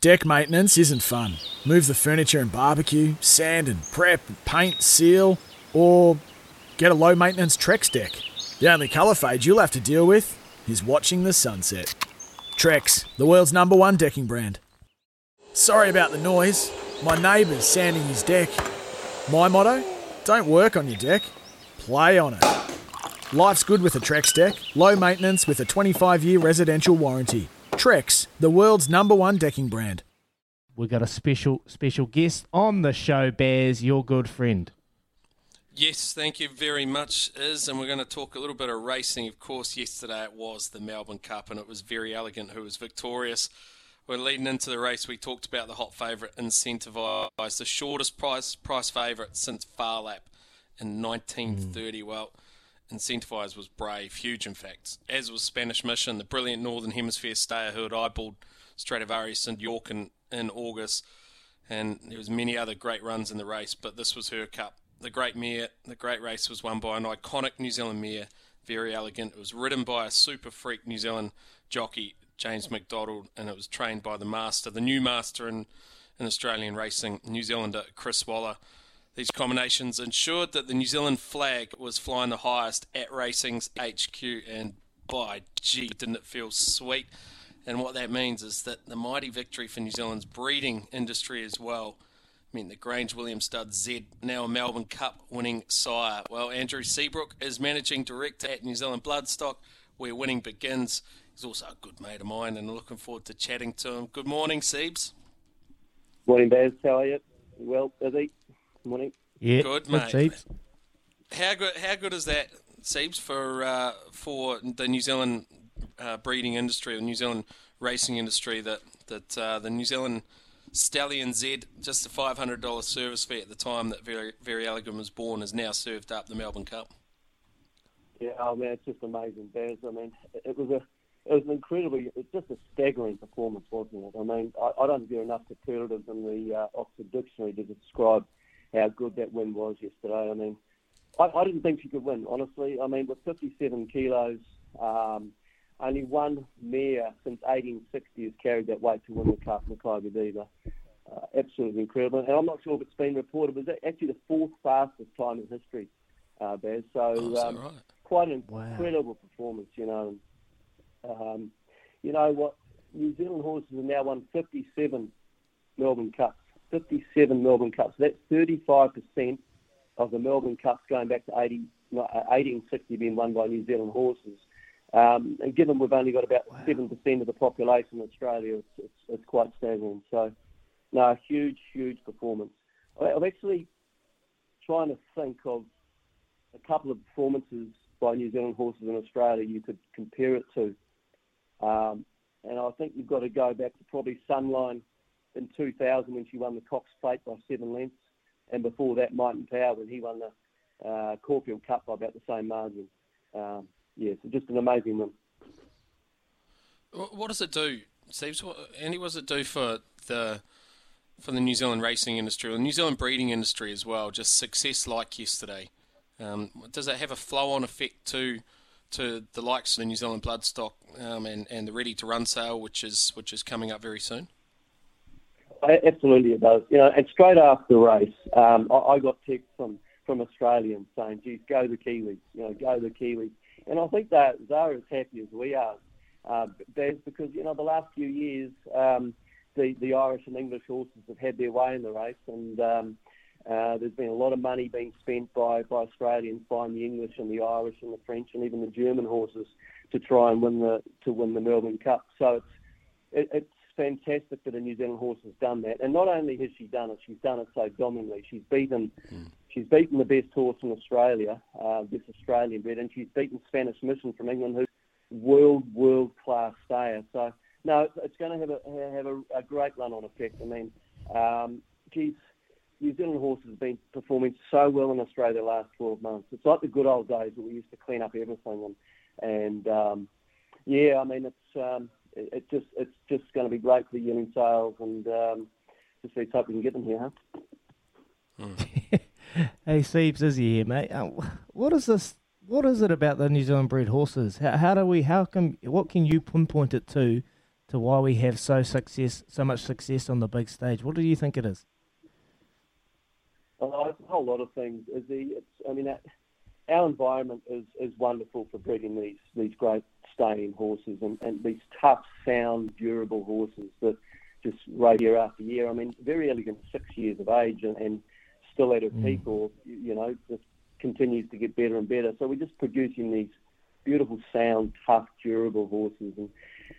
Deck maintenance isn't fun. Move the furniture and barbecue, sand and prep, paint, seal, or get a low maintenance Trex deck. The only colour fade you'll have to deal with is watching the sunset. Trex, the world's number one decking brand. Sorry about the noise. My neighbour's sanding his deck. My motto? Don't work on your deck, play on it. Life's good with a Trex deck, low maintenance with a 25 year residential warranty. Trex, the world's number one decking brand. We've got a special special guest on the show, Bears, your good friend. Yes, thank you very much, Is, and we're going to talk a little bit of racing. Of course, yesterday it was the Melbourne Cup, and it was Verry Elegant who was victorious. We're leading into the race. We talked about the hot favourite, Incentivise, the shortest price price favourite since Phar Lap in 1930. Mm. Well, Incentivise was brave, huge in fact, as was Spanish Mission, the brilliant Northern Hemisphere stayer who had eyeballed Stradivarius and York in, in August. And there was many other great runs in the race, but this was her cup. The great mare, the great race was won by an iconic New Zealand mare, Verry Elegant. It was ridden by a super freak New Zealand jockey, James McDonald, and it was trained by the master, the new master in, in Australian racing, New Zealander Chris Waller. These combinations ensured that the New Zealand flag was flying the highest at Racing's HQ, and by gee, didn't it feel sweet? And what that means is that the mighty victory for New Zealand's breeding industry as well meant the Grange William Stud Zed, now a Melbourne Cup winning sire. Well, Andrew Seabrook is managing director at New Zealand Bloodstock, where winning begins. He's also a good mate of mine, and looking forward to chatting to him. Good morning, Seebs. Morning, Baz. How are you? Well, busy morning. Yeah, good, mate. Seeps. How good? How good is that, Seeps, for uh, for the New Zealand uh, breeding industry, the New Zealand racing industry? That that uh, the New Zealand Stallion Zed, just a five hundred dollars service fee at the time that Very Verry Elegant was born, has now served up the Melbourne Cup. Yeah, oh man, it's just amazing, Baz. I mean, it was a it was an incredibly, it's just a staggering performance, wasn't it? I mean, I, I don't hear enough superlatives in the uh, Oxford Dictionary to describe how good that win was yesterday. I mean, I, I didn't think she could win, honestly. I mean, with 57 kilos, um, only one mare since 1860 has carried that weight to win the Cup, Makybe Diva. Uh, absolutely incredible. And I'm not sure if it's been reported, but it's actually the fourth fastest time in history, uh, Baz. So, oh, um, right? quite an wow. incredible performance, you know. Um, you know what? New Zealand horses have now won 57 Melbourne Cups. 57 Melbourne Cups. That's 35% of the Melbourne Cups going back to 80, 1860 being won by New Zealand horses. Um, and given we've only got about wow. 7% of the population in Australia, it's, it's, it's quite staggering. So, no, huge, huge performance. I'm actually trying to think of a couple of performances by New Zealand horses in Australia you could compare it to. Um, and I think you've got to go back to probably Sunline in 2000 when she won the Cox Plate by seven lengths, and before that, and Power when he won the uh, Caulfield Cup by about the same margin. Um, yeah, so just an amazing win. What does it do, Steve? Andy, what does it do for the for the New Zealand racing industry, the New Zealand breeding industry as well? Just success like yesterday. Um, does it have a flow-on effect to to the likes of the New Zealand Bloodstock um, and and the Ready to Run sale, which is which is coming up very soon? Absolutely, it does. You know, and straight after the race, um, I, I, got texts from from Australians saying, "Geez, go the Kiwis! You know, go the Kiwis!" And I think that they're as happy as we are, uh, because you know the last few years, um, the the Irish and English horses have had their way in the race, and um, uh, there's been a lot of money being spent by, by Australians buying the English and the Irish and the French and even the German horses to try and win the to win the Melbourne Cup. So it's it, it's fantastic that a New Zealand horse has done that. And not only has she done it, she's done it so dominantly. She's beaten mm. she's beaten the best horse in Australia, uh, this Australian bred, and she's beaten Spanish Mission from England, who's world world class stayer. So no, it's, it's going to have a have a, a great run on effect. I mean, um, geez, New Zealand horses have been performing so well in Australia the last 12 months. It's like the good old days where we used to clean up everything, and and um, yeah, I mean it's um, it, it, just it's just going to be great for the yearling sales, and um, just let's hope we can get them here. Huh? Mm. hey, Seeps, is he here, mate? Uh, what is this? What is it about the New Zealand bred horses? How, how do we? How can? What can you pinpoint it to to why we have so success, so much success on the big stage? What do you think it is? Oh, it's a whole lot of things. Is the, it's, I mean, our environment is, is wonderful for breeding these these great staying horses and, and these tough, sound, durable horses that just race year after year. I mean, Verry Elegant, six years of age and, and still at her mm. peak, or you know, just continues to get better and better. So we're just producing these beautiful, sound, tough, durable horses, and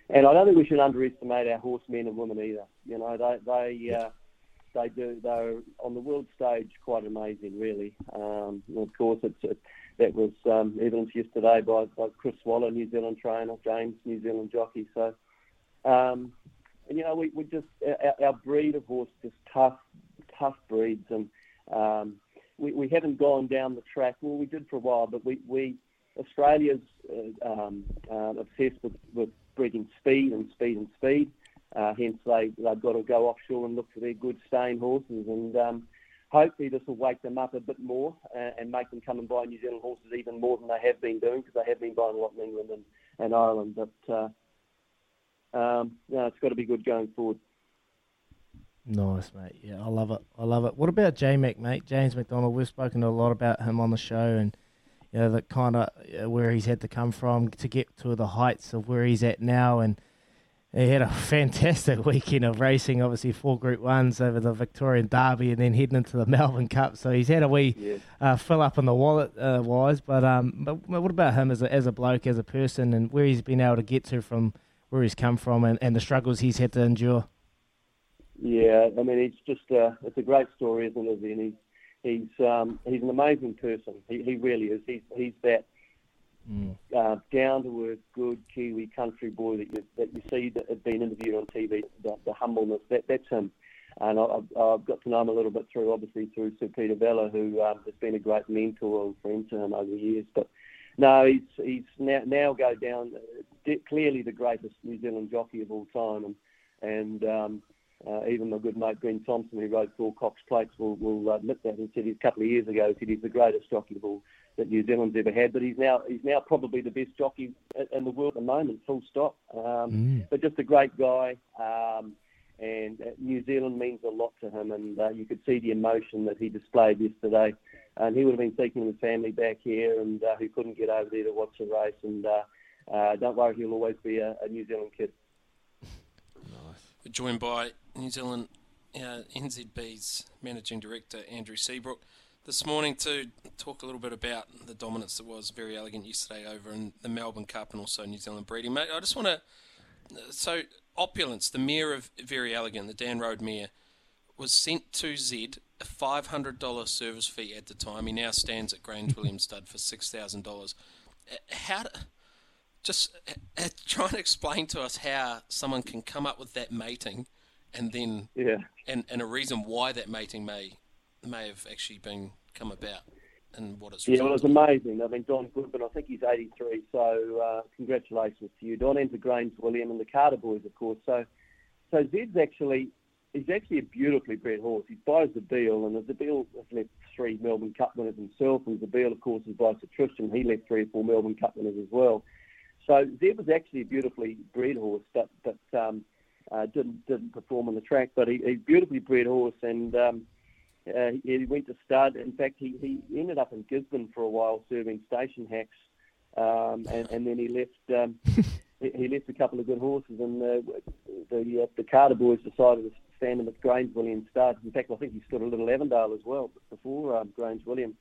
and I don't think we should underestimate our horsemen and women either. You know, they they uh, they do they're on the world stage quite amazing, really. Um, of course, it's it, that was um, evidenced yesterday by, by Chris Waller, New Zealand trainer, James, New Zealand jockey. So, um, and you know, we, we just our, our breed of horse just tough, tough breeds, and um, we, we haven't gone down the track. Well, we did for a while, but we, we Australia's uh, um, uh, obsessed with, with breeding speed and speed and speed. Uh, hence, they they've got to go offshore and look for their good staying horses, and um, hopefully this will wake them up a bit more uh, and make them come and buy New Zealand horses even more than they have been doing because they have been buying a lot in England and, and Ireland. But uh, um, yeah, it's got to be good going forward. Nice, mate. Yeah, I love it. I love it. What about J Mac, mate? James McDonald. We've spoken a lot about him on the show, and you know the kind of uh, where he's had to come from to get to the heights of where he's at now, and he had a fantastic weekend of racing. Obviously, four Group Ones over the Victorian Derby, and then heading into the Melbourne Cup. So he's had a wee yeah. uh, fill up in the wallet uh, wise. But um, but what about him as a as a bloke, as a person, and where he's been able to get to from where he's come from, and, and the struggles he's had to endure? Yeah, I mean, it's just uh, it's a great story, isn't it? And he's he's um, he's an amazing person. He, he really is. He's he's that mm. uh, down to earth, good Kiwi country boy that you that you see that had been interviewed on TV. The, the humbleness that that's him. And I, I've got to know him a little bit through, obviously, through Sir Peter Vela, who um, has been a great mentor and friend to him over the years. But no, he's he's now now go down uh, clearly the greatest New Zealand jockey of all time, and and um, uh, even my good mate Glenn Thompson, who rode four Cox plates, will, will admit that. He said he's a couple of years ago, he said he's the greatest jockey of all that New Zealand's ever had. But he's now he's now probably the best jockey in the world at the moment, full stop. Um, mm. But just a great guy. Um, and uh, New Zealand means a lot to him, and uh, you could see the emotion that he displayed yesterday. And he would have been seeking his family back here, and uh, he couldn't get over there to watch the race. And uh, uh, don't worry, he'll always be a, a New Zealand kid. We're joined by New Zealand uh, NZB's Managing Director, Andrew Seabrook, this morning to talk a little bit about the dominance that was Verry Elegant yesterday over in the Melbourne Cup and also New Zealand breeding. Mate, I just want to. So, Opulence, the mare of Verry Elegant, the Danroad mare, was sent to Zed a $500 service fee at the time. He now stands at Grange Williams Stud for $6,000. How. Do, just uh, uh, trying to explain to us how someone can come up with that mating, and then yeah, and, and a reason why that mating may may have actually been come about, and what it's yeah, well, it was amazing. I mean, Don Goodman, I think he's 83, so uh, congratulations to you, Don, and to Grange William and the Carter boys, of course. So, so Zed's actually he's actually a beautifully bred horse. He's by Zabeel, and Zabeel has left three Melbourne Cup winners himself, and Zabeel, of course, is by Sir Tristram. He left three or four Melbourne Cup winners as well. So Zed was actually a beautifully bred horse, but but um, uh, didn't didn't perform on the track. But he, he beautifully bred horse, and um, uh, he went to stud. In fact, he, he ended up in Gisborne for a while serving station hacks, um, and, and then he left. Um, he, left a couple of good horses, and uh, the uh, the Carter boys decided to stand him at Grange William stud. In fact, I think he stood a little Avondale as well before um, Grange William.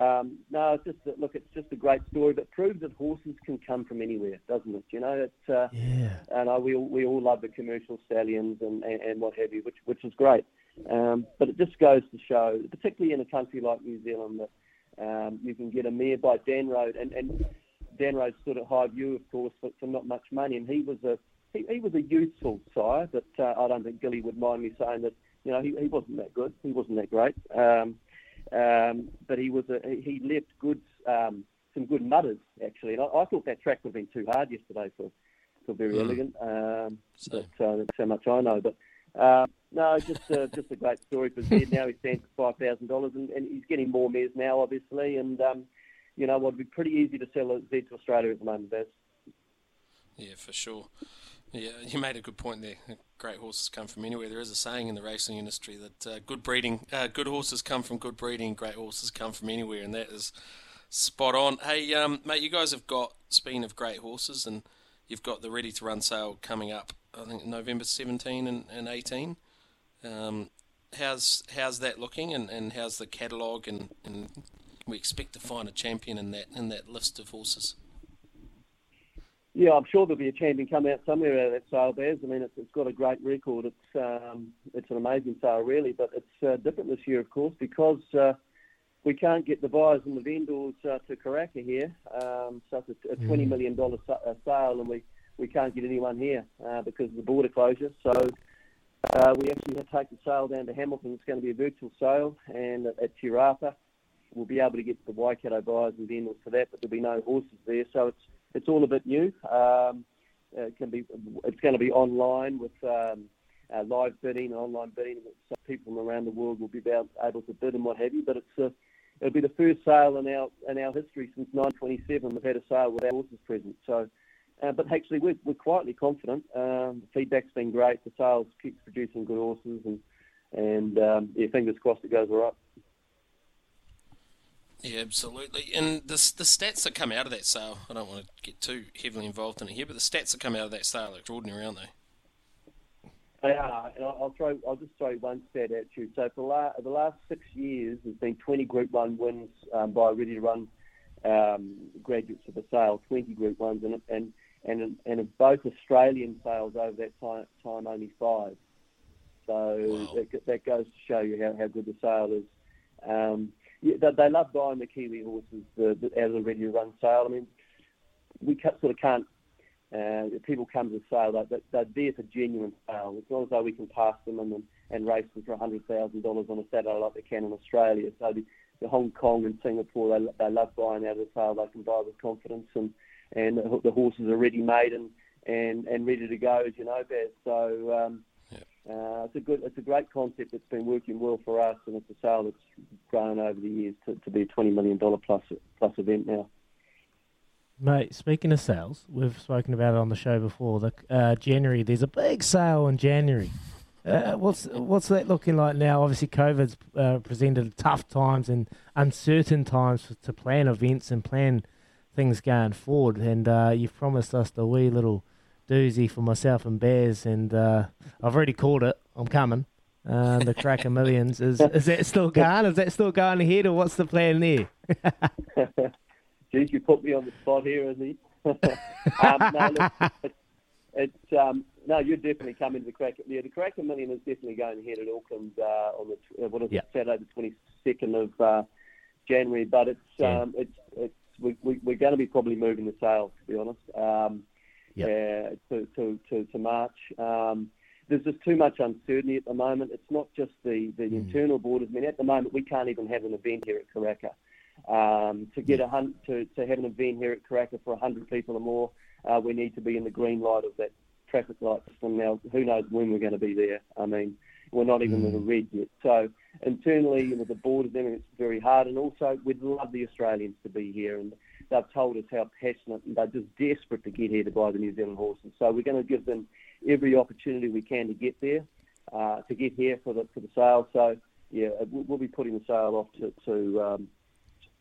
Um, no, it's just a, look, it's just a great story that proves that horses can come from anywhere, doesn't it? You know, it's uh, yeah. And uh, we all, we all love the commercial stallions and, and, and what have you, which which is great. Um, but it just goes to show, particularly in a country like New Zealand, that um, you can get a mare by Danroad, and, and Danroad stood at high view, of course, for, for not much money, and he was a he, he was a useful sire, but uh, I don't think Gilly would mind me saying that you know he, he wasn't that good, he wasn't that great. Um, um, but he was a, he left good um, some good mudders actually. And I, I, thought that track would have been too hard yesterday for for very mm. elegant. Um, but uh, that's how much I know. But uh, no, just uh, just a great story for Zed. Now he's stands for five thousand dollars, and he's getting more mares now, obviously. And um, you know, would be pretty easy to sell a Zed to Australia at the moment, Baz. Yeah, for sure. Yeah, you made a good point there. Great horses come from anywhere. There is a saying in the racing industry that uh, good breeding, uh, good horses come from good breeding, great horses come from anywhere, and that is spot on. Hey, um, mate, you guys have got speaking of great horses, and you've got the ready to run sale coming up. I think November 17 and, and 18. Um, how's how's that looking, and, and how's the catalogue, and, and we expect to find a champion in that in that list of horses. Yeah, I'm sure there'll be a champion come out somewhere out of that sale, Baz. I mean, it's, it's got a great record. It's um, it's an amazing sale, really, but it's uh, different this year, of course, because uh, we can't get the buyers and the vendors uh, to Karaka here. Um, so it's a, a $20 million sale, and we, we can't get anyone here uh, because of the border closure. So uh, we actually have to take the sale down to Hamilton. It's going to be a virtual sale, and at, Te we'll be able to get the Waikato buyers and vendors for that, but there'll be no horses there. So it's it's all a bit new. Um, it can be it's going to be online with um, uh, live bidding and online bidding. So people from around the world will be able to bid and what have you. But it's uh, it'll be the first sale in our in our history since 927. We've had a sale without horses present. So. Uh, but actually, we're, we're quietly confident. Um, the feedback's been great. The sales keeps producing good horses, and and um, yeah, fingers crossed it goes all right. Yeah, absolutely. And the the stats that come out of that sale, I don't want to get too heavily involved in it here, but the stats that come out of that sale are extraordinary, aren't they? They are. And I'll throw. I'll just throw one stat at you. So for la- the last six years, there's been 20 Group One wins um, by Ready to Run um, graduates of the sale. 20 Group Ones, and and and and of both Australian sales over that time, time only five. So wow. that, that goes to show you how, how good the sale is. Um, yeah, they, they love buying the Kiwi horses the, the, out of the ready to run sale. I mean, we sort of can't. Uh, people come to the sale, they, they're there for genuine sale. It's not as though we can pass them and and race them for hundred thousand dollars on a Saturday like they can in Australia. So the, the Hong Kong and Singapore, they, they love buying out of the sale. They can buy with confidence, and and the horses are ready made and and and ready to go, as you know, Baz. So. Um, uh, it's a good, it's a great concept that's been working well for us, and it's a sale that's grown over the years to, to be a twenty million dollar plus plus event now. Mate, speaking of sales, we've spoken about it on the show before. The uh, January, there's a big sale in January. Uh, what's what's that looking like now? Obviously, COVID's uh, presented tough times and uncertain times to plan events and plan things going forward. And uh, you've promised us the wee little doozy for myself and Bears, and uh, I've already called it. I'm coming. Uh, the Karaka Millions is is that still going? Is that still going ahead, or what's the plan there? Geez, you put me on the spot here, Izzy. um, no, look, it's, it's um, no, you're definitely coming to the Karaka. Yeah, the Karaka Million is definitely going ahead at Auckland uh, on the uh, what is it, Saturday the 22nd of uh, January. But it's yeah. um, it's it's we, we, we're going to be probably moving the sale to be honest. Um, yep. uh, to, to, to, to March. Um, there's just too much uncertainty at the moment. It's not just the, the mm. internal borders. I mean, at the moment, we can't even have an event here at Karaka. Um, to get a hun- to, to have an event here at Karaka for 100 people or more, uh, we need to be in the green light of that traffic light system. Now, who knows when we're going to be there? I mean, we're not even mm. in the red yet. So internally, with the borders, it's very hard. And also, we'd love the Australians to be here. And they've told us how passionate and they're just desperate to get here to buy the New Zealand horses. So we're going to give them every opportunity we can to get there, uh, to get here for the for the sale. So yeah, we'll be putting the sale off to, to um,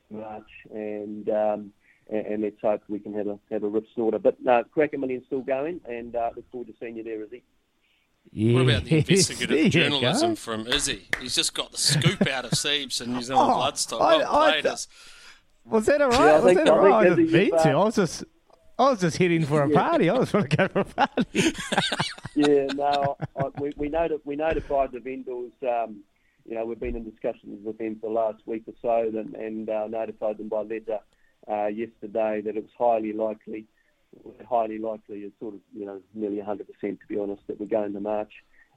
March, and um, and, let's hope we can have a have a rip snorter. But no, Karaka Million's still going, and uh, look forward to seeing you there, Izzy. Yeah. What about the investigative journalism from Izzy? He's just got the scoop out of Siebes and New Zealand oh, Bloodstock. I, I, I, was that all right? Yeah, was that all right? I didn't mean to. I was just, I was just heading for a party. I was want to go for a party. yeah, no, I, we we know that we notified the vendors. Um, you know, we've been in discussions with them for the last week or so, and, and uh, notified them by letter uh, yesterday that it was highly likely, highly likely, is sort of you know nearly 100% to be honest, that we're going to March.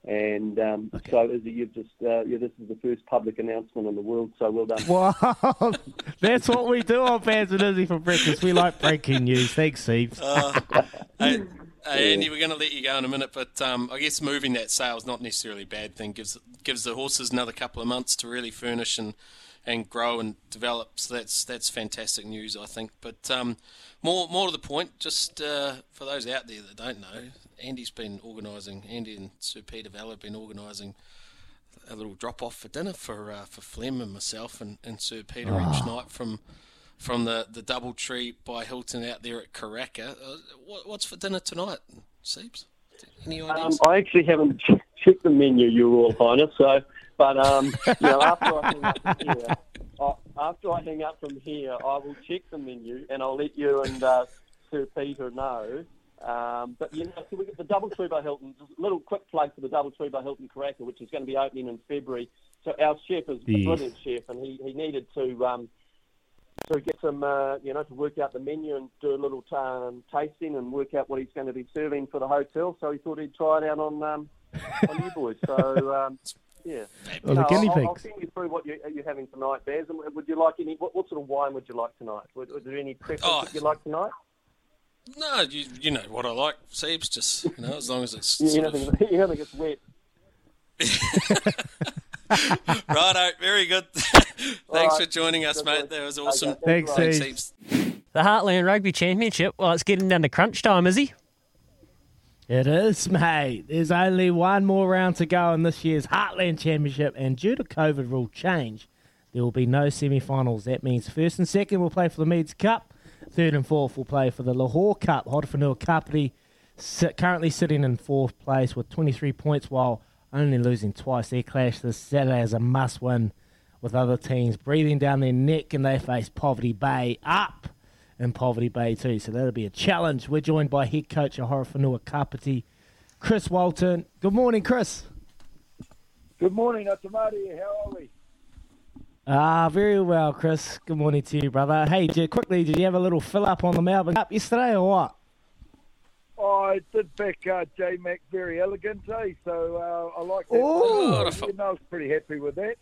And um, okay. so, Izzy, you've just uh, yeah, this is the first public announcement in the world. So well done. Wow, that's what we do on Fans and Izzy for breakfast. We like breaking news. Thanks, Steve. Uh, hey, hey, Andy, we're going to let you go in a minute, but um, I guess moving that sale is not necessarily a bad thing. gives gives the horses another couple of months to really furnish and and grow and develop. So that's that's fantastic news, I think. But um, more more to the point, just uh, for those out there that don't know, Andy's been organising. Andy and Sir Peter Vela have been organising a little drop off for dinner for uh, for Flem and myself and, and Sir Peter oh. each night from from the, the DoubleTree by Hilton out there at Karaka. Uh, what, what's for dinner tonight, Seeps? Any um, ideas? Um, I actually haven't checked the menu, Your Royal Highness. So, but um, you know, after I hang up from here, uh, after I hang up from here, I will check the menu and I'll let you and uh, Sir Peter know. Um, but you know, so we got the DoubleTree by Hilton. Just a little quick plug for the DoubleTree by Hilton Karaka, which is going to be opening in February. So our chef is yes. a brilliant chef, and he, he needed to um, to get some, uh, you know, to work out the menu and do a little um, tasting and work out what he's going to be serving for the hotel. So he thought he'd try it out on um, on you boys. So um, yeah, well, no, guinea I'll, I'll, send you through what you, are having tonight, Baz. And would you like any? What, what, sort of wine would you like tonight? Would, would there any preference oh, that you like tonight? No, you, you know what I like, Seeps. Just you know, as long as it's you, you, think, you don't it's wet. Righto, very good. Thanks right. for joining us, good mate. That was awesome. Okay. Thanks, Thanks heaps. The Heartland Rugby Championship. Well, it's getting down to crunch time, is he? It is, mate. There's only one more round to go in this year's Heartland Championship, and due to COVID rule change, there will be no semi-finals. That means first and second will play for the Meads Cup, third and fourth will play for the Lochore Cup. Horowhenua Kapiti currently sitting in fourth place with 23 points, while only losing twice. Their clash this Saturday is a must win with other teams breathing down their neck and they face Poverty Bay up in Poverty Bay too. So that'll be a challenge. We're joined by head coach of Horowhenua Kapiti, Chris Walton. Good morning, Chris. Good morning, Atamari. How are we? Ah, very well, Chris. Good morning to you, brother. Hey, did, quickly, did you have a little fill up on the Melbourne Cup yesterday or what? I did back uh, J Mac Verry Elegant, eh? So uh, I like that. Oh, you know, I was pretty happy with that.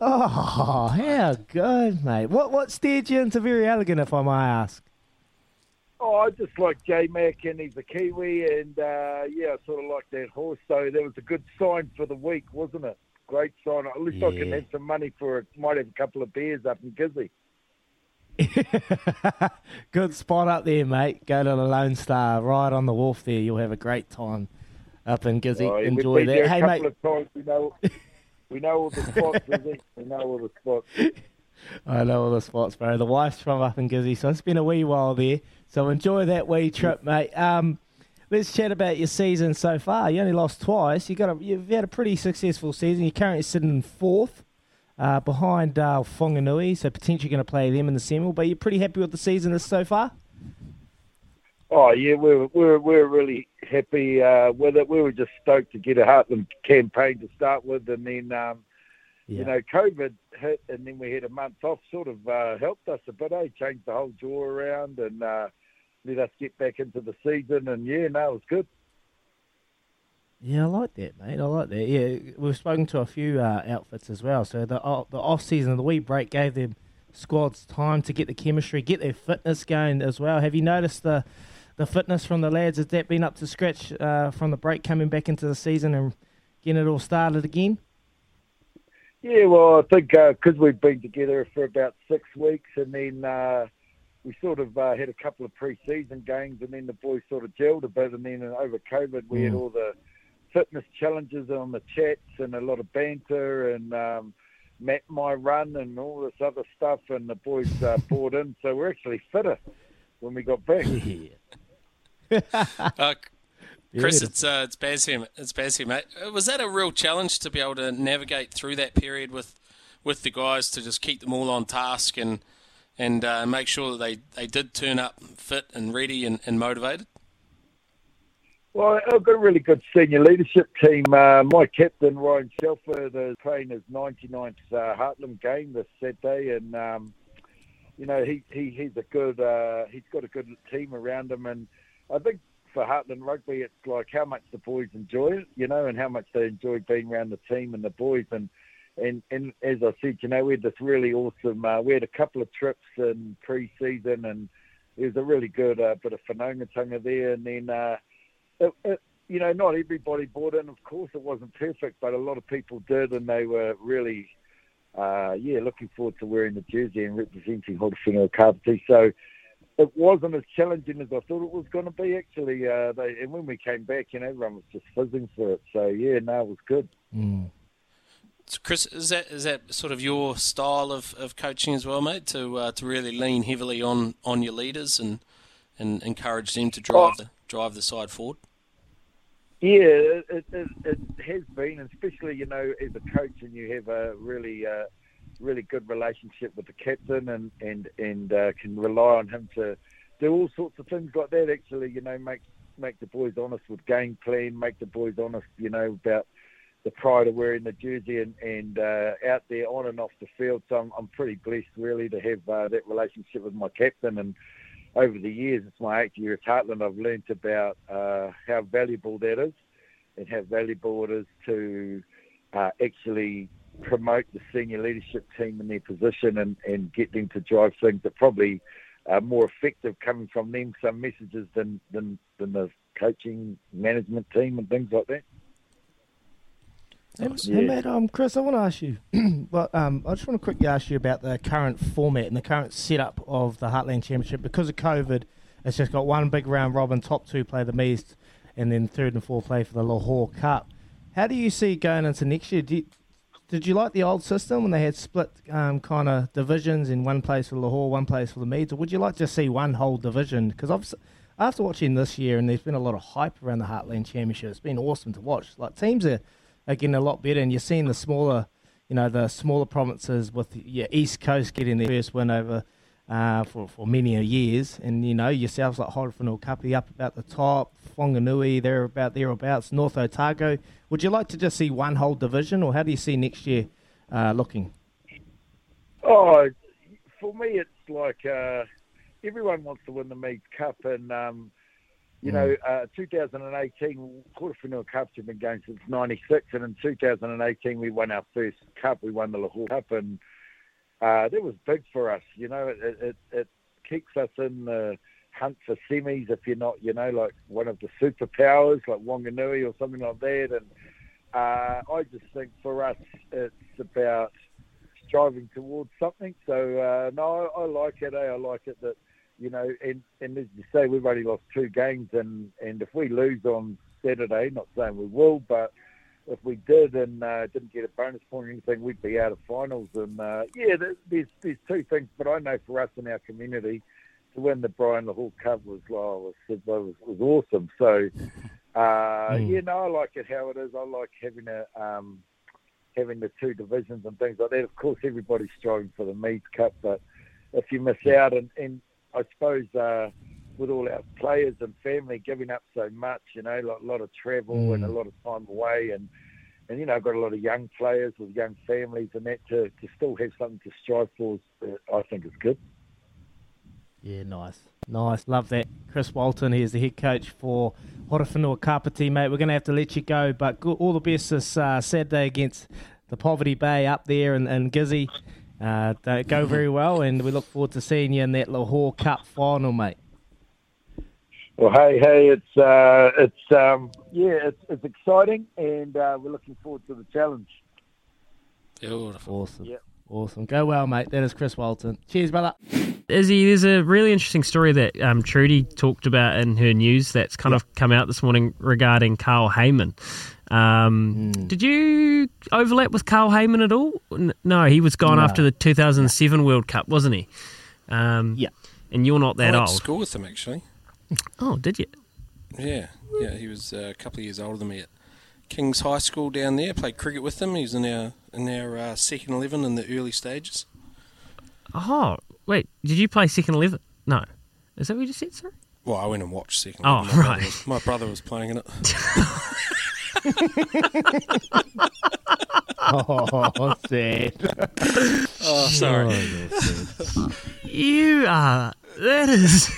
Oh, how good, mate! What what steered you into Verry Elegant, if I may ask? Oh, I just like J Mac, and he's a Kiwi, and uh, yeah, I sort of like that horse. So that was a good sign for the week, wasn't it? Great sign. At least yeah. I can have some money for it. Might have a couple of beers up in Gizzy. Good spot up there, mate. Go to the Lone Star, right on the wharf there. You'll have a great time up in Gizzy. Oh, Enjoy that. Hey, mate. we know, we know all the spots, We know all the spots. I know all the spots, bro. The wife's from up in Gizzy, so it's been a wee while there. So enjoy that wee trip, mate. Um, let's chat about your season so far. You only lost twice. You got a, you've had a pretty successful season. You're currently sitting in fourth uh, behind uh, Whanganui, so potentially going to play them in the semi. But you're pretty happy with the season so far? Oh yeah, we're we're we're really happy uh, with it. We were just stoked to get a Heartland campaign to start with, and then um, yeah. you know COVID hit, and then we had a month off. Sort of uh, helped us a bit. Eh? Changed the whole draw around and uh, let us get back into the season. And yeah, no, it was good. Yeah, I like that, mate. I like that. Yeah, we've spoken to a few uh, outfits as well. So the uh, the off season, the wee break gave them squads time to get the chemistry, get their fitness going as well. Have you noticed the the fitness from the lads? Has that been up to scratch uh, from the break coming back into the season and getting it all started again? Yeah, well, I think because uh, we've been together for about six weeks, and then uh, we sort of uh, had a couple of pre-season games, and then the boys sort of gelled a bit, and then over COVID we mm. had all the fitness challenges on the chats and a lot of banter and um, my run and all this other stuff, and the boys uh, bought in, so we're actually fitter when we got back. uh, Chris, it's uh, it's Baz here. It's Baz here, mate. Uh, was that a real challenge to be able to navigate through that period with with the guys to just keep them all on task and and uh, make sure that they, they did turn up fit and ready and, and motivated? Well, I've got a really good senior leadership team. Uh, my captain, Ryan Shelfer, is playing his 99th uh, Heartland game this Saturday, and um, you know he, he he's a good uh, he's got a good team around him, and I think for Heartland Rugby, it's like how much the boys enjoy it, you know, and how much they enjoy being around the team and the boys, and and and as I said, you know, we had this really awesome. Uh, we had a couple of trips in pre-season, and it was a really good uh, bit of whanaungatanga there, and then. Uh, it, it, you know, not everybody bought in. Of course, it wasn't perfect, but a lot of people did, and they were really uh, yeah, looking forward to wearing the jersey and representing Horowhenua Kapiti. So it wasn't as challenging as I thought it was going to be. Actually, uh, they, and when we came back, you know, everyone was just fizzing for it. So yeah, no, it was good. Mm. So Chris, is that is that sort of your style of, of coaching as well, mate? To uh, to really lean heavily on, on your leaders and, and encourage them to drive the drive the side forward. Yeah, it, it, it has been, especially you know as a coach, and you have a really uh, really good relationship with the captain, and and and uh, can rely on him to do all sorts of things like that. Actually, you know, make make the boys honest with game plan, make the boys honest, you know, about the pride of wearing the jersey and and uh, out there on and off the field. So I'm, I'm pretty blessed really to have uh, that relationship with my captain and over the years, it's my eighth year at Heartland, I've learnt about uh, how valuable that is and how valuable it is to uh, actually promote the senior leadership team in their position and, and get them to drive things that probably are more effective coming from them, some messages than, than, than the coaching management team and things like that. Hey, hey, mate, um, Chris, I want to ask you. well, um, I just want to quickly ask you about the current format and the current setup of the Heartland Championship. Because of COVID, it's just got one big round robin. Top two play the Meads, and then third and fourth play for the Lochore Cup. How do you see going into next year? You, did you like the old system when they had split um, kind of divisions in one place for Lochore, one place for the Meads, or would you like to see one whole division? Because after watching this year, and there's been a lot of hype around the Heartland Championship, it's been awesome to watch. Like teams are are getting a lot better, and you're seeing the smaller, you know, the smaller provinces with your East Coast getting their first win over uh, for for many years, and you know yourselves like Horowhenua Kapiti up about the top, Whanganui they're about thereabouts, North Otago. Would you like to just see one whole division, or how do you see next year uh, looking? Oh, for me, it's like uh, everyone wants to win the Meads Cup, and um, you know, mm. uh, 2018, Horowhenua Cups have been going since 96, and in 2018 we won our first cup. We won the Lochore Cup, and uh, that was big for us. You know, it, it, it keeps us in the hunt for semis if you're not, you know, like one of the superpowers like Wanganui or something like that. And uh, I just think for us, it's about striving towards something. So, uh, no, I, I like it. Eh? I like it that you know, and, and as you say, we've only lost two games, and, and if we lose on Saturday, not saying we will, but if we did and uh, didn't get a bonus point or anything, we'd be out of finals. And uh, yeah, there's there's two things, but I know for us in our community, to win the Brian Lochore Cup was was, was, was awesome. So uh, mm. yeah, no, I like it how it is. I like having a um, having the two divisions and things like that. Of course, everybody's striving for the Meads Cup, but if you miss out and, and I suppose uh, with all our players and family giving up so much, you know, like a lot of travel mm. and a lot of time away, and and you know, I've got a lot of young players with young families, and that to to still have something to strive for, uh, I think is good. Yeah, nice, nice, love that. Chris Walton, he's the head coach for Horowhenua Kapiti, mate. We're going to have to let you go, but all the best this uh, Saturday against the Poverty Bay up there in, in Gizzy uh, go very well, and we look forward to seeing you in that Lochore Cup final, mate. Well, hey, hey, it's uh, it's um, yeah, it's, it's exciting, and uh, we're looking forward to the challenge. Beautiful. Awesome. Yep. Awesome. Go well, mate. That is Chris Walton. Cheers, brother. Izzy, there's a really interesting story that um, Trudy talked about in her news that's kind yep. of come out this morning regarding Carl Hayman. Um, mm. Did you overlap with Carl Hayman at all? No, he was gone no. after the 2007 World Cup, wasn't he? Um, yeah. And you're not that I old. school with him, actually. Oh, did you? Yeah, yeah. He was uh, a couple of years older than me at King's High School down there. Played cricket with him. He was in our in our uh, second eleven in the early stages. Oh, wait. Did you play second eleven? No. Is that what you just said, sir? Well, I went and watched second. Oh, my right. Brother was, my brother was playing in it. oh, sad. Oh, sorry. Oh, you are. That is.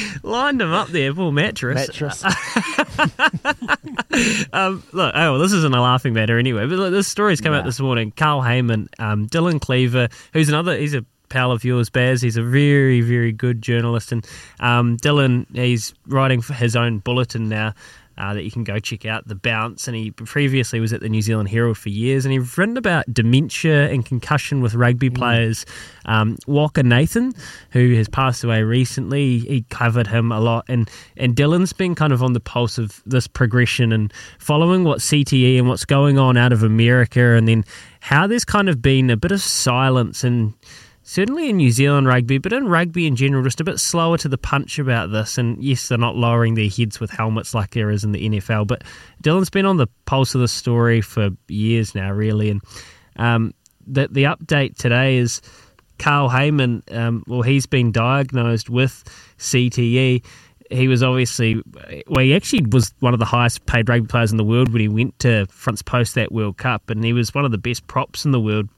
Lined them up there, poor mattress. Mattress. um, look, oh, well, this isn't a laughing matter anyway. But look, this story's come nah. out this morning. Carl Hayman, um, Dylan Cleaver, who's another, he's a pal of yours, Baz. He's a very, very good journalist. And um, Dylan, he's writing for his own bulletin now. Uh, that you can go check out. The Bounce, and he previously was at the New Zealand Herald for years, and he's written about dementia and concussion with rugby mm. players. Um, Waka Nathan, who has passed away recently, he covered him a lot, and and Dylan's been kind of on the pulse of this progression and following what CTE and what's going on out of America, and then how there's kind of been a bit of silence and certainly in New Zealand rugby, but in rugby in general, just a bit slower to the punch about this. And yes, they're not lowering their heads with helmets like there is in the NFL, but Dylan's been on the pulse of the story for years now, really. And um, the, the update today is Carl Hayman, um, well, he's been diagnosed with CTE. He was obviously, well, he actually was one of the highest paid rugby players in the world when he went to France post that World Cup, and he was one of the best props in the world.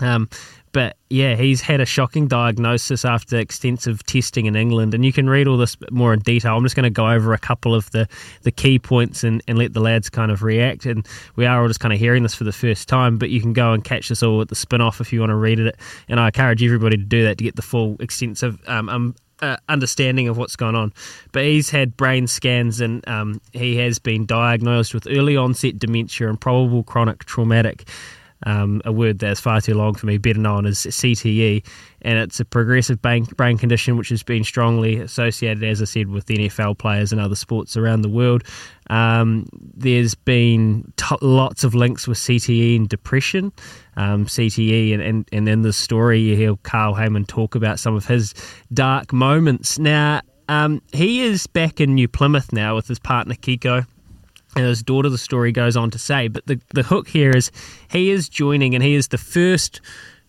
Um, but yeah, he's had a shocking diagnosis after extensive testing in England, and you can read all this more in detail. I'm just going to go over a couple of the, the key points and, and let the lads kind of react. And we are all just kind of hearing this for the first time, but you can go and catch this all at the Spinoff if you want to read it. And I encourage everybody to do that to get the full extensive um, um, uh, understanding of what's going on. But he's had brain scans and um, he has been diagnosed with early onset dementia and probable chronic traumatic um, a word that's far too long for me, better known as CTE, and it's a progressive brain, condition which has been strongly associated, as I said, with NFL players and other sports around the world. Um, there's been t- lots of links with CTE and depression. Um, CTE, and, and, and in the story, you hear Carl Hayman talk about some of his dark moments. Now, um, he is back in New Plymouth now with his partner Kiko and his daughter, the story goes on to say. But the, the hook here is he is joining, and he is the first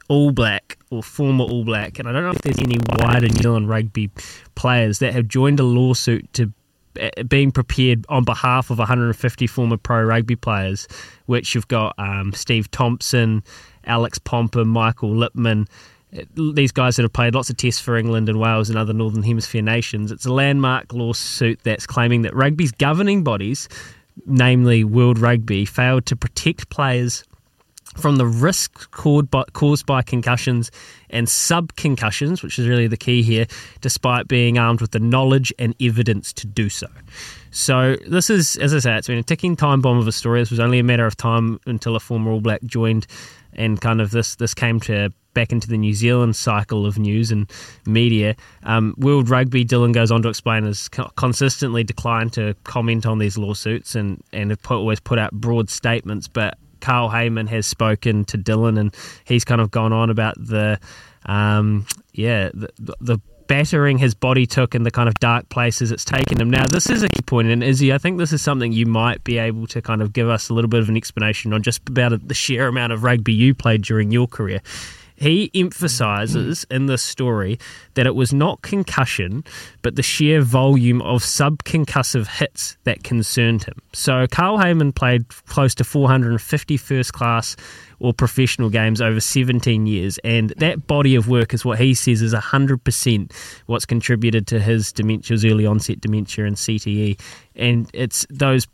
All Black or former All Black, and I don't know if there's any wider New Zealand rugby players that have joined a lawsuit to uh, being prepared on behalf of 150 former pro rugby players, which you've got um, Steve Thompson, Alix Popham, Michael Lipman. Uh, these guys that have played lots of tests for England and Wales and other Northern Hemisphere nations. It's a landmark lawsuit that's claiming that rugby's governing bodies namely World Rugby, failed to protect players from the risk caused by, concussions and sub-concussions, which is really the key here, despite being armed with the knowledge and evidence to do so. So this is, as I say, it's been a ticking time bomb of a story. This was only a matter of time until a former All Black joined, and kind of this this came to back into the New Zealand cycle of news and media. Um, World Rugby, Dylan goes on to explain, has consistently declined to comment on these lawsuits and, and have put, always put out broad statements. But Carl Hayman has spoken to Dylan and he's kind of gone on about the, um, yeah, the, the battering his body took and the kind of dark places it's taken him. Now, this is a key point, and Izzy, I think this is something you might be able to kind of give us a little bit of an explanation on just about the sheer amount of rugby you played during your career. He emphasizes in this story that it was not concussion, but the sheer volume of subconcussive hits that concerned him. So Carl Hayman played close to 450 first class or professional games over 17 years. And that body of work is what he says is 100% what's contributed to his dementia, early onset dementia and CTE. And it's those,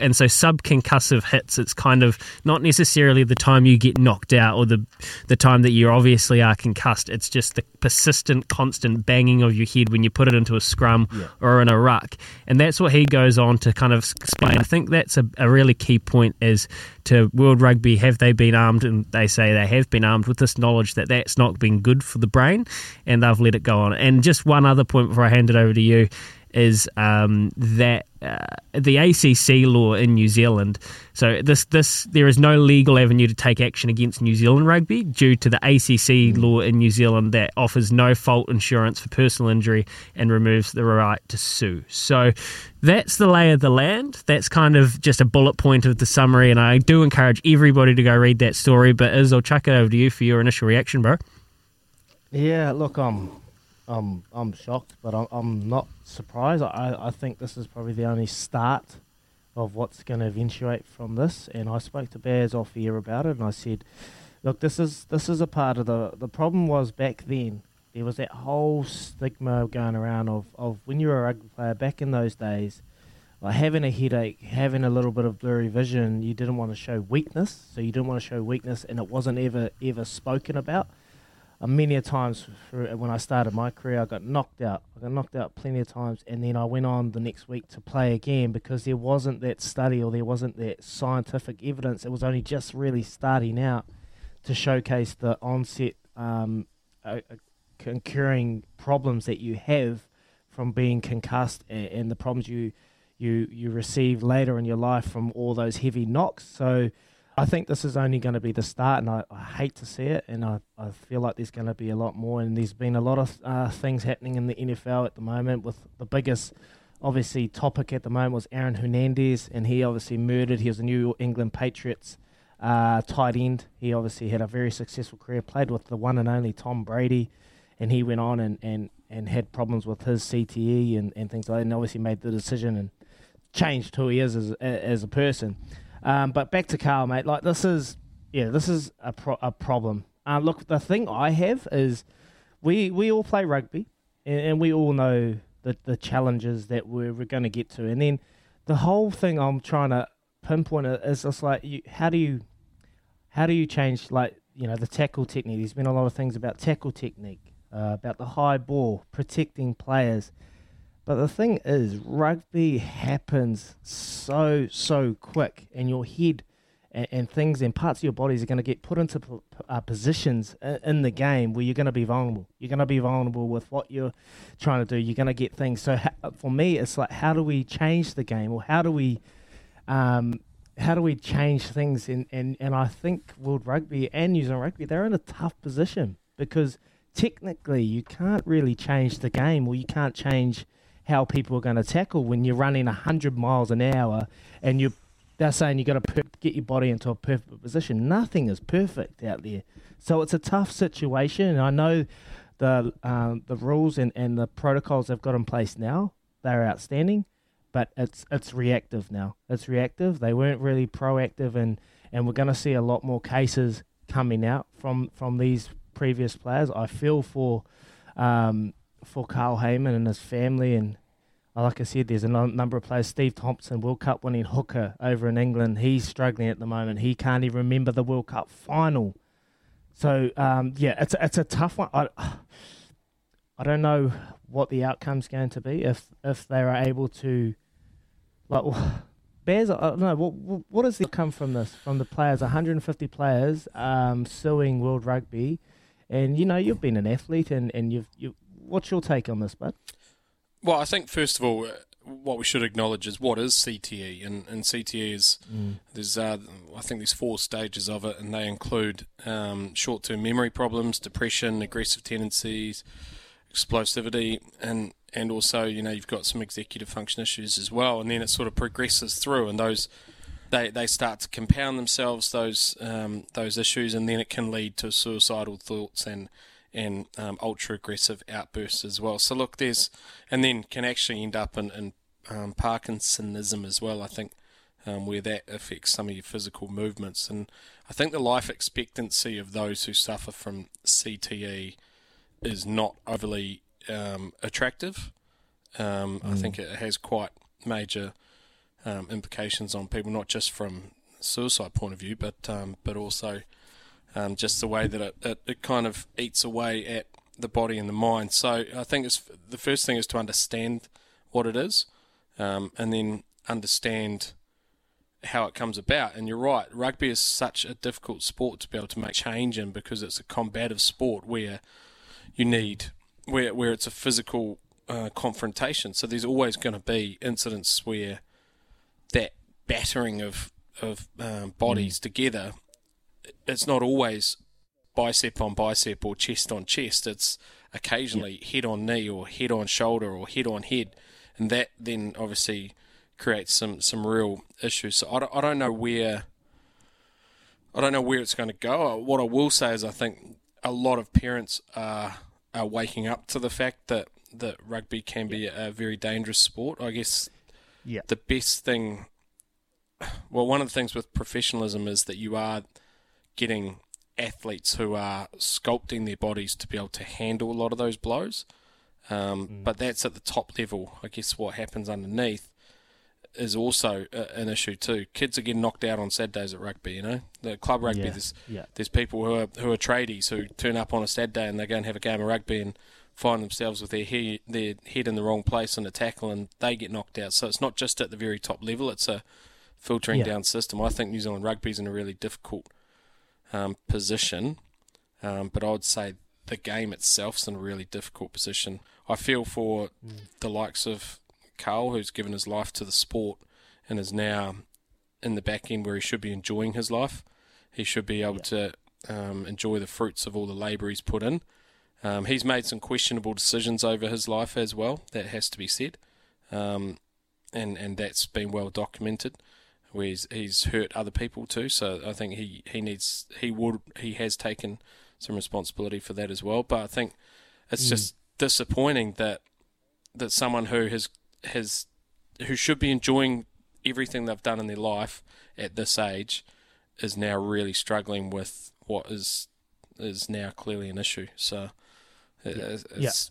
and so subconcussive hits, it's kind of not necessarily the time you get knocked out or the, the time that you obviously are concussed. It's just the persistent, constant banging of your head when you put it into a scrum yeah. or in a ruck. And that's what he goes on to kind of explain. I think that's a, a really key point is to World Rugby, have they been armed? And they say they have been armed with this knowledge that that's not been good for the brain, and they've let it go on. And just one other point before I hand it over to you is um, that uh, the ACC law in New Zealand. So this this there is no legal avenue to take action against New Zealand rugby due to the ACC law in New Zealand that offers no fault insurance for personal injury and removes the right to sue. So that's the lay of the land. That's kind of just a bullet point of the summary, and I do encourage everybody to go read that story. But Iz, I'll chuck it over to you for your initial reaction, bro. Yeah, look, um, I'm I'm shocked, but I'm, I'm not surprised. I, I think this is probably the only start of what's going to eventuate from this. And I spoke to Bears off air about it, and I said, look, this is this is a part of the the problem. Was back then there was that whole stigma going around of of when you were a rugby player back in those days. Like having a headache, having a little bit of blurry vision, you didn't want to show weakness, so you didn't want to show weakness, and it wasn't ever ever spoken about. Many a times when I started my career, I got knocked out. I got knocked out plenty of times, and then I went on the next week to play again because there wasn't that study or there wasn't that scientific evidence. It was only just really starting out to showcase the onset um, uh, occurring problems that you have from being concussed and, and the problems you you you receive later in your life from all those heavy knocks. So I think this is only going to be the start, and I, I hate to see it, and I, I feel like there's going to be a lot more. And there's been a lot of uh, things happening in the NFL at the moment, with the biggest, obviously, topic at the moment was Aaron Hernandez, and he obviously murdered. He was a New England Patriots uh, tight end. He obviously had a very successful career, played with the one and only Tom Brady, and he went on and, and, and had problems with his CTE and, and things like that, and obviously made the decision and changed who he is as, as a person. Um, but back to Carl, mate. Like this is, yeah, this is a pro- a problem. Uh, look, the thing I have is, we we all play rugby, and, and we all know the the challenges that we're, we're going to get to, and then the whole thing I'm trying to pinpoint is just like, you, how do you, how do you change like you know the tackle technique? There's been a lot of things about tackle technique, uh, about the high ball, protecting players. But the thing is, rugby happens so, so quick, and your head and, and things and parts of your bodies are going to get put into uh, positions in, the game where you're going to be vulnerable. You're going to be vulnerable with what you're trying to do. You're going to get things. So, ha- for me, it's like, how do we change the game, or how do we. Um, how do we change things? And, and, and I think World Rugby and New Zealand Rugby, they're in a tough position because technically you can't really change the game or you can't change how people are going to tackle when you're running 100 miles an hour and you they're saying you've got to per- get your body into a perfect position. Nothing is perfect out there. So it's a tough situation. And I know the um, the rules and, and the protocols they've got in place now, they're outstanding, but it's it's reactive now. It's reactive. They weren't really proactive and, and we're going to see a lot more cases coming out from, from these previous players. I feel for um, for Carl Hayman and his family. And like I said, there's a number of players. Steve Thompson, World Cup winning hooker over in England, he's struggling at the moment. He can't even remember the World Cup final. So um, yeah, it's it's a tough one. I I don't know what the outcome's going to be if if they are able to like. Bears, I don't know what what does come from this from the players. 150 players um, suing World Rugby, and you know you've been an athlete and, and you've you what's your take on this, bud? Well, I think first of all, uh, what we should acknowledge is what is CTE, and, and CTE is mm. there's uh, I think there's four stages of it, and they include um, short-term memory problems, depression, aggressive tendencies, explosivity, and and also you know you've got some executive function issues as well, and then it sort of progresses through, and those they, they start to compound themselves those um, those issues, and then it can lead to suicidal thoughts and and um, ultra aggressive outbursts as well. So look, there's and then can actually end up in, in um, Parkinsonism as well. I think um, where that affects some of your physical movements, and I think the life expectancy of those who suffer from CTE is not overly um, attractive. Mm. I think it has quite major um, implications on people, not just from suicide point of view, but but also um, just the way that it, it, it, kind of eats away at the body and the mind. So I think it's the first thing is to understand what it is, um, and then understand how it comes about. And you're right, rugby is such a difficult sport to be able to make change in because it's a combative sport where you need where where it's a physical uh, confrontation. So there's always going to be incidents where that battering of of um, bodies mm. together it's not always bicep on bicep or chest on chest. It's occasionally head on knee or head on shoulder or head on head, and that then obviously creates some some real issues. So I don't, I don't know where I don't know where it's going to go. Uh, what I will say is I think a lot of parents are are waking up to the fact that that rugby can be a very dangerous sport. I guess yeah. the best thing well one of the things with professionalism is that you are getting athletes who are sculpting their bodies to be able to handle a lot of those blows. Um, mm. But that's at the top level. I guess what happens underneath is also a, an issue too. Kids are getting knocked out on Saturdays at rugby. You know, the club rugby. Yeah, There's yeah. there's people who are who are tradies who turn up on a Saturday and they go and have a game of rugby and find themselves with their he, their head in the wrong place on a tackle and they get knocked out. So it's not just at the very top level; it's a filtering Yeah. down system. I think New Zealand rugby's in a really difficult um, position, um, but I would say the game itself's in a really difficult position. I feel for the likes of Carl, who's given his life to the sport and is now in the back end where he should be enjoying his life. He should be able to um, enjoy the fruits of all the labour he's put in. Um, he's made some questionable decisions over his life as well. That has to be said, um, and and that's been well documented. Where he's, he's hurt other people too. So I think he, he needs he would he has taken some responsibility for that as well. But I think it's mm. just disappointing that that someone who has has who should be enjoying everything they've done in their life at this age is now really struggling with what is is now clearly an issue. So uh, it, it's, it's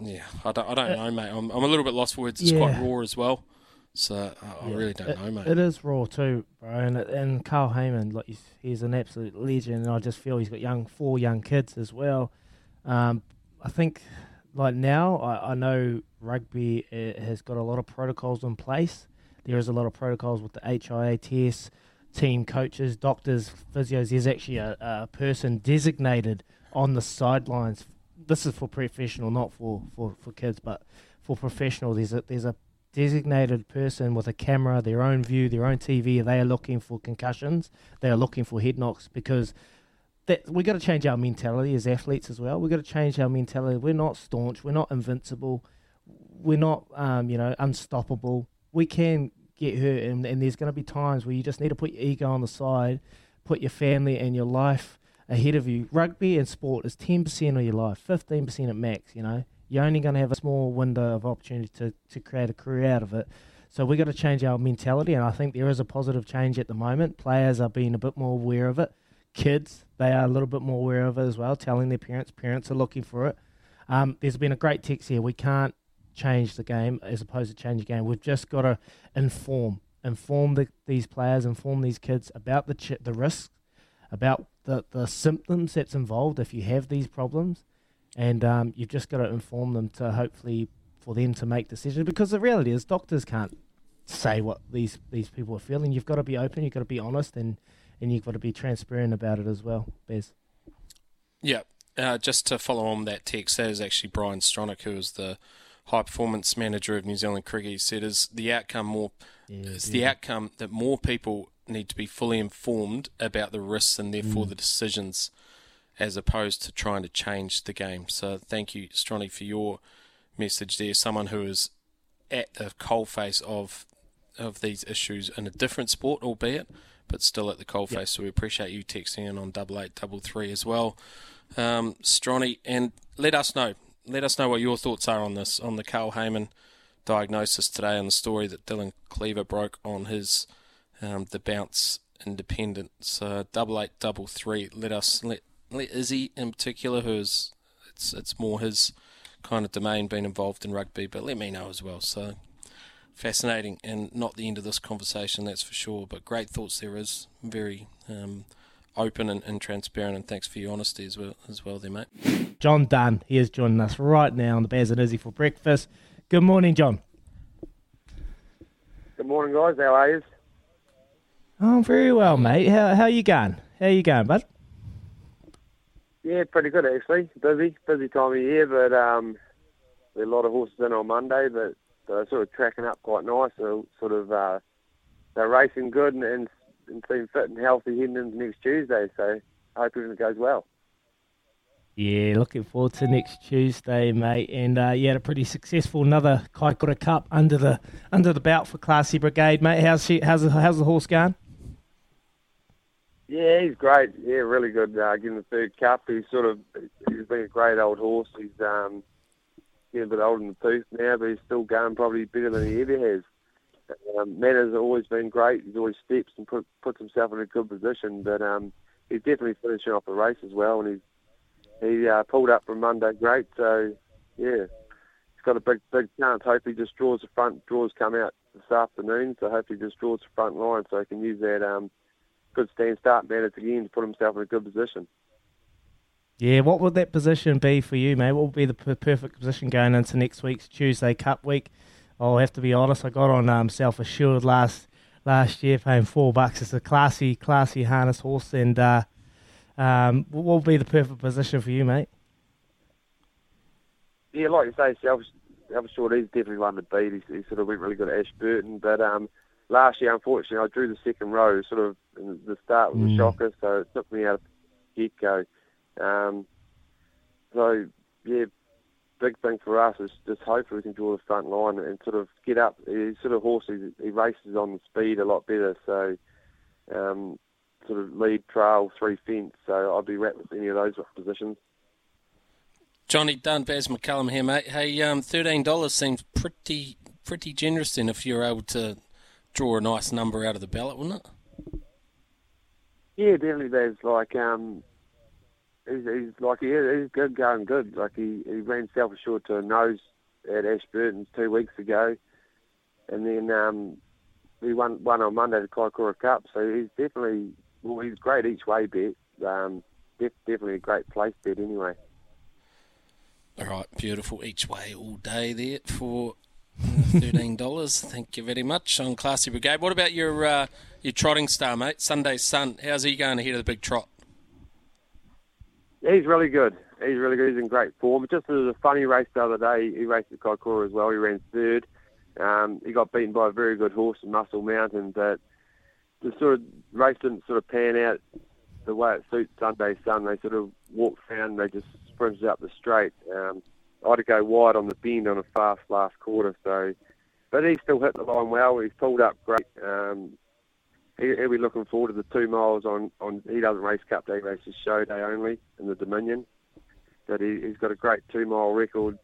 yeah, I don't I don't uh, know, mate. I'm I'm a little bit lost for words. It's quite raw as well. So I, I really don't It- know, mate. It is raw too, bro. And and Carl Hayman, like he's, he's an absolute legend. And I just feel he's got young four young kids as well. Um, I think like now I, I know rugby uh, has got a lot of protocols in place. There is a lot of protocols with the HIA HIATS team coaches, doctors, physios. There's actually a, a person designated on the sidelines. This is for professional, not for, for, for kids, but for professional. There's a there's a designated person with a camera, their own view, their own TV. They are looking for concussions. They are looking for head knocks because that we got to change our mentality as athletes as well. We've got to change our mentality. We're not staunch. We're not invincible. We're not, um, you know, unstoppable. We can get hurt, and, and there's going to be times where you just need to put your ego on the side, put your family and your life ahead of you. Rugby and sport is ten percent of your life, fifteen percent at max. You know, you're only going to have a small window of opportunity to to create a career out of it. So we've got to change our mentality, and I think there is a positive change at the moment. Players are being a bit more aware of it. Kids, they are a little bit more aware of it as well, telling their parents. Parents are looking for it. Um, there's been a great text here. We can't change the game as opposed to change the game. We've just got to inform, inform the, these players, inform these kids about the ch- the risks, about the, the symptoms that's involved if you have these problems, and um, you've just got to inform them to hopefully for them to make decisions. Because the reality is, doctors can't say what these these people are feeling. You've got to be open. You've got to be honest, and and you've got to be transparent about it as well. Bez. Yeah, uh, just to follow on that text, that is actually Bryan Stronach, who is the high performance manager of New Zealand Cricket. He said, "Is the outcome more? Yeah, is the outcome that more people need to be fully informed about the risks and therefore Mm. the decisions, as opposed to trying to change the game." So, thank you, Stronach, for your message there. Someone who is at the coalface of of these issues in a different sport, albeit, but still at the coalface. So we appreciate you texting in on double eight double three as well, um, Stronny, and let us know. Let us know what your thoughts are on this, on the Carl Hayman diagnosis today, and the story that Dylan Cleaver broke on his um, the bounce independent. So double eight double three. Let us let Izzy in particular, who's it's it's more his kind of domain, being involved in rugby, but let me know as well. So fascinating and not the end of this conversation, that's for sure. But great thoughts there is. Very um, open and, and transparent, and thanks for your honesty as well, as well there, mate. John Dunn, he is joining us right now on the Bears and Izzy for breakfast. Good morning, John. Good morning, guys. How are you? Oh, very well, mate. How how you going? How you going, bud? Yeah, pretty good actually. Busy, busy time of year, but um, there are a lot of horses in on Monday, but they're sort of tracking up quite nice. So sort of uh, they're racing good and, and and seem fit and healthy heading into next Tuesday. So I hope everything goes well. Yeah, looking forward to next Tuesday, mate. And uh, you had a pretty successful another Kaikoura Cup under the under the belt for Classie Brigade, mate. How's she? How's the, how's the horse going? Yeah, he's great. Yeah, really good. Uh, getting the third cup. He's sort of he's been a great old horse. He's um, getting a bit old in the tooth now, but he's still going probably better than he ever has. Um, Manners have always been great. He's always steps and put, puts himself in a good position. But um, he's definitely finishing off the race as well, and he's he uh, pulled up from Monday great. So yeah, he's got a big big chance. Hope he just draws the front, draws come out this afternoon. So hopefully just draws the front line so he can use that um, good stand start balance again to put himself in a good position. Yeah, what would that position be for you, mate? What would be the per- perfect position going into next week's Tuesday Cup week? I'll have to be honest. I got on um, Self Assured last last year, paying four bucks. It's a classy, classy harness horse, and uh, um, what would be the perfect position for you, mate? Yeah, like you say, Self Assured he's definitely one to beat. He, he sort of went really good at Ashburton, but um, last year, unfortunately, I drew the second row. Sort of the start was a Mm. shocker, so it took me out of get go. Um, so yeah, big thing for us is just hopefully we can draw the front line and sort of get up. He's sort of horse he, he races on the speed a lot better, so um, sort of lead trail three fence. So I'd be wrapped with any of those positions. Johnny Dunn, Baz McCullum here, mate. Hey, um, thirteen dollars seems pretty pretty generous then if you're able to draw a nice number out of the ballot, wouldn't it? Yeah, definitely. There's like um, he's, he's like yeah, he's good going good. Like he, he ran self assured to a nose at Ashburton two weeks ago, and then um, he won won on Monday the Kaikoura Cup. So he's definitely well, he's great each way bet. Um, def, definitely a great place bet anyway. All right, beautiful each way all day there for thirteen dollars. Thank you very much on Classie Brigade. What about your uh, your trotting star, mate? Sundees Son. How's he going ahead of the big trot? He's really good. He's really good. He's in great form. Just as a funny race the other day, he raced at Kaikoura as well. He ran third. Um, he got beaten by a very good horse Muscle Mountain, but the sort of race didn't sort of pan out the way it suits Sundees Son. They sort of walked around, they just sprinted up the straight. Um, I had to go wide on the bend on a fast last quarter, so but he still hit the line well. He's pulled up great. Um, he, he'll be looking forward to the two miles on, on he doesn't race Cup Day, races show day only in the Dominion. But he, he's got a great two mile record.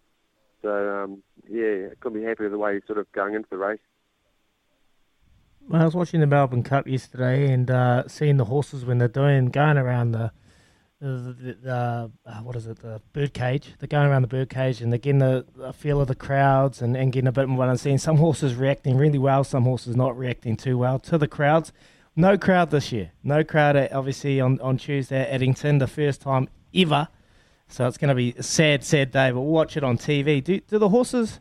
So um, yeah, couldn't be happy with the way he's sort of going into the race. Well, I was watching the Melbourne Cup yesterday and uh, seeing the horses when they're doing going around the the, uh, what is it the bird cage. They're going around the bird cage and they're getting the, the feel of the crowds and, and getting a bit more. I'm seeing some horses reacting really well, some horses not reacting too well to the crowds. No crowd this year. No crowd at, obviously on, on Tuesday at Addington, the first time ever. So it's going to be a sad, sad day. But watch it on TV. Do do the horses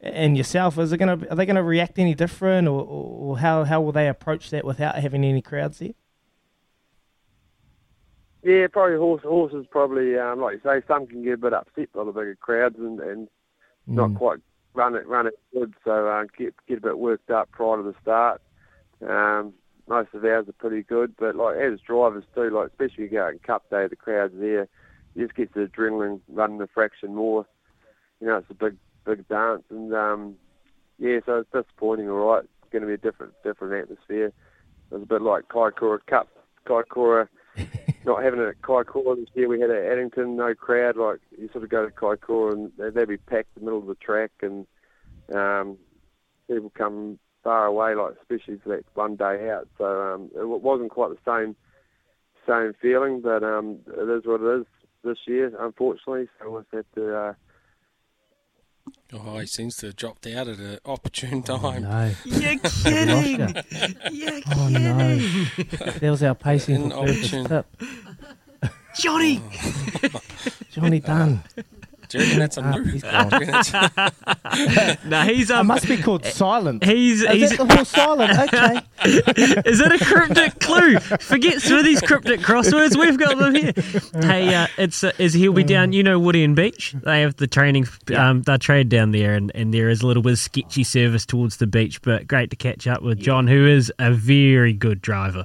and yourself is it going to are they going to react any different or, or how how will they approach that without having any crowds there? Yeah, probably horse, horses probably um, like you say, some can get a bit upset by the bigger crowds and, and not Mm. quite run it run it good, so uh, get get a bit worked up prior to the start. Um, most of ours are pretty good, but like as drivers too, like especially going Cup Day, the crowds there, you just get the adrenaline running a fraction more. You know, it's a big big dance, and um, yeah, so it's disappointing. All right, it's going to be a different different atmosphere. It was a bit like Kaikoura Cup, Kaikoura not having it at Kaikoura this year. We had at Addington, no crowd. Like you sort of go to Kaikoura and they- they'd be packed in the middle of the track, and um, people come far away, like especially for that one day out. So um, it wasn't quite the same same feeling, but um, it is what it is this year, unfortunately. So just have to. Uh, Oh, he seems to have dropped out at an opportune oh, time. No. You're kidding. You're Oh no. kidding. There was our pacing An for Burgess option. tip. Johnny. Oh. Johnny Dunn. Do you reckon that's a Ah, move? he's gone. Do you reckon that's- no, he's It um. must be called silent. He's Is he's. that the horse silent? Okay. Is it a cryptic clue? Forget Smithy's cryptic crosswords. We've got them here. Hey, uh, it's uh, is he'll be down. You know Woodend Beach. They have the training. Um, they trade down there, and, and there is a little bit of sketchy service towards the beach. But great to catch up with John, who is a very good driver.